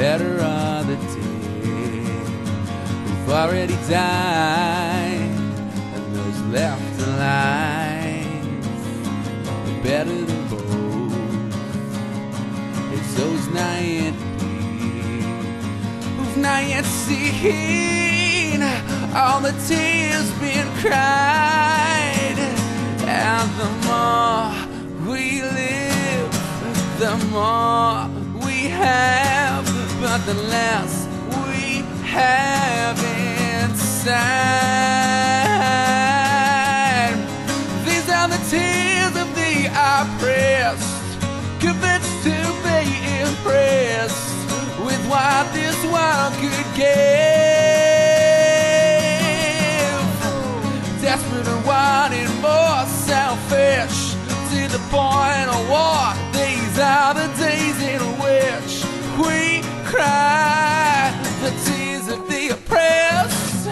better are the dead who've already died and those left alive are better than both. It's those not yet who've not yet seen all the tears being cried and the more we live, the more we have the less we have inside. These are the tears of the oppressed, convinced to be impressed with what this world could give. Cry the tears of the oppressed.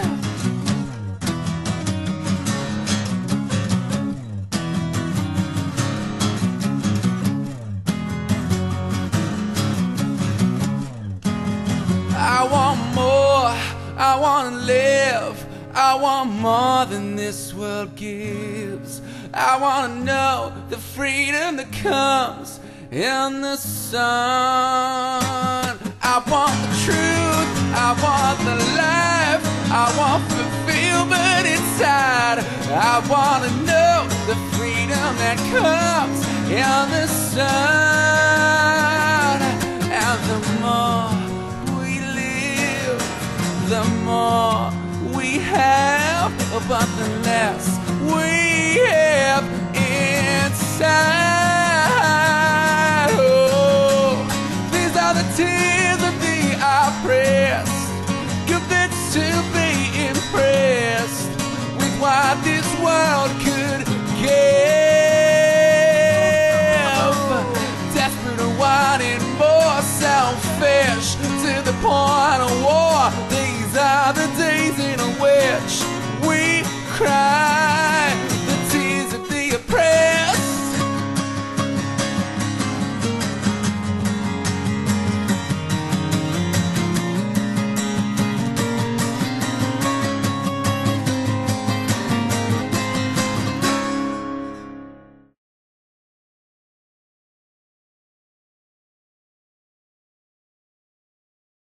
I want more, I want to live, I want more than this world gives. I want to know the freedom that comes in the sun. Inside. I want to know the freedom that comes in the sun. And the more we live, the more we have, but the less we have inside. Oh, these are the tears